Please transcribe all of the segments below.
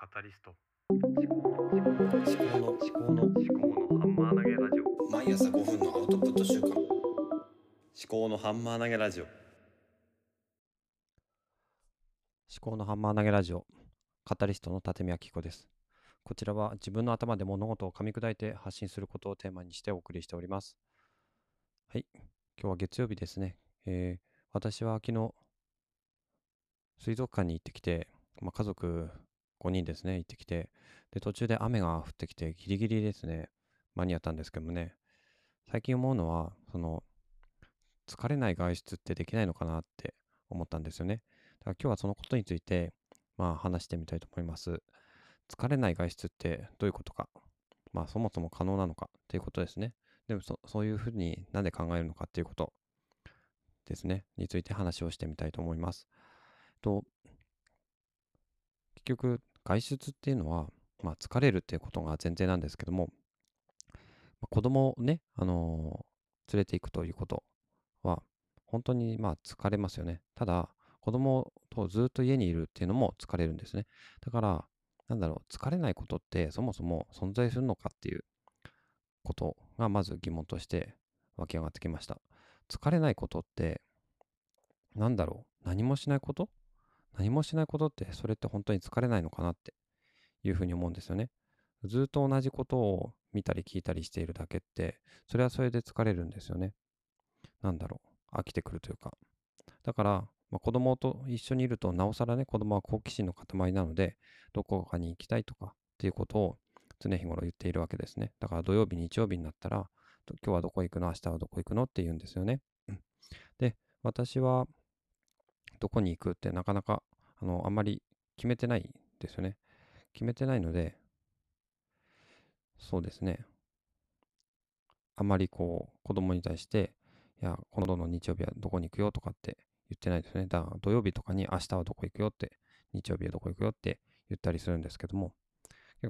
カタリスト。思考の思考の思考の思考のハンマー投げラジオ。毎朝5分のアウトプット週間。思考のハンマー投げラジオ。思考のハンマー投げラジオ。カタリストの立見明子です。こちらは自分の頭で物事を噛み砕いて発信することをテーマにしてお送りしております。はい。今日は月曜日ですね、えー、私は昨日水族館に行ってきて、まあ、家族5人ですね行ってきてで途中で雨が降ってきてギリギリですね間に合ったんですけどもね。最近思うのはその疲れない外出ってできないのかなって思ったんですよね。だから今日はそのことについてまあ話してみたいと思います。疲れない外出ってどういうことか。まあそもそも可能なのかっていうことですね。でもそそういうふうになんで考えるのかっていうことですね。について話をしてみたいと思います。と局外出っていうのは、まあ、疲れるっていうことが前提なんですけども、まあ、子供をね、あのー、連れていくということは本当にまあ疲れますよね。ただ子供とずっと家にいるっていうのも疲れるんですね。だからなんだろう疲れないことってそもそも存在するのかっていうことがまず疑問として湧き上がってきました。疲れないことってなんだろう何もしないこと何もしないことってそれって本当に疲れないのかなっていうふうに思うんですよね。ずっと同じことを見たり聞いたりしているだけってそれはそれで疲れるんですよね。なんだろう飽きてくるというか。だから、まあ、子供と一緒にいるとなおさらね子供は好奇心の塊なのでどこかに行きたいとかっていうことを常日頃言っているわけですね。だから土曜日日曜日になったら今日はどこ行くの？明日はどこ行くの？って言うんですよね。で私はどこに行くってなかなかあのあんまり決めてないですよね。決めてないので、そうですね。あまりこう子供に対して、いや、今度の日曜日はどこに行くよとかって言ってないですね。だから土曜日とかに明日はどこ行くよって、日曜日はどこ行くよって言ったりするんですけども、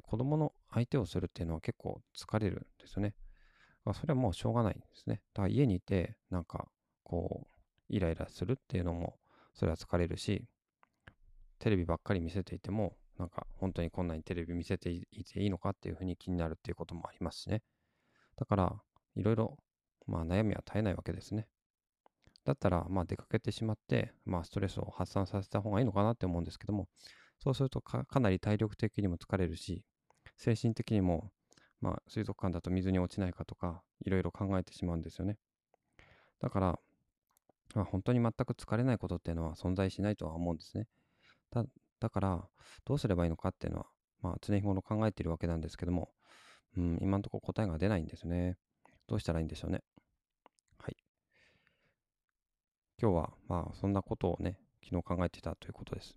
子供の相手をするっていうのは結構疲れるんですよね。それはもうしょうがないんですね。だから家にいて、なんかこう、イライラするっていうのもそれは疲れるし、テレビばっかり見せていても、なんか本当にこんなにテレビ見せていていいのかっていうふうに気になるっていうこともありますしね。だから、いろいろ、まあ悩みは絶えないわけですね。だったら、まあ出かけてしまって、まあストレスを発散させた方がいいのかなって思うんですけども、そうするとかなり体力的にも疲れるし、精神的にも、まあ水族館だと水に落ちないかとか、いろいろ考えてしまうんですよね。だから、まあ、本当に全く疲れないことっていうのは存在しないとは思うんですね。だだから、どうすればいいのかっていうのは、まあ、常日頃考えているわけなんですけども、うん、今のところ答えが出ないんですね。どうしたらいいんでしょうね。はい。今日は、まあ、そんなことをね、昨日考えていたということです。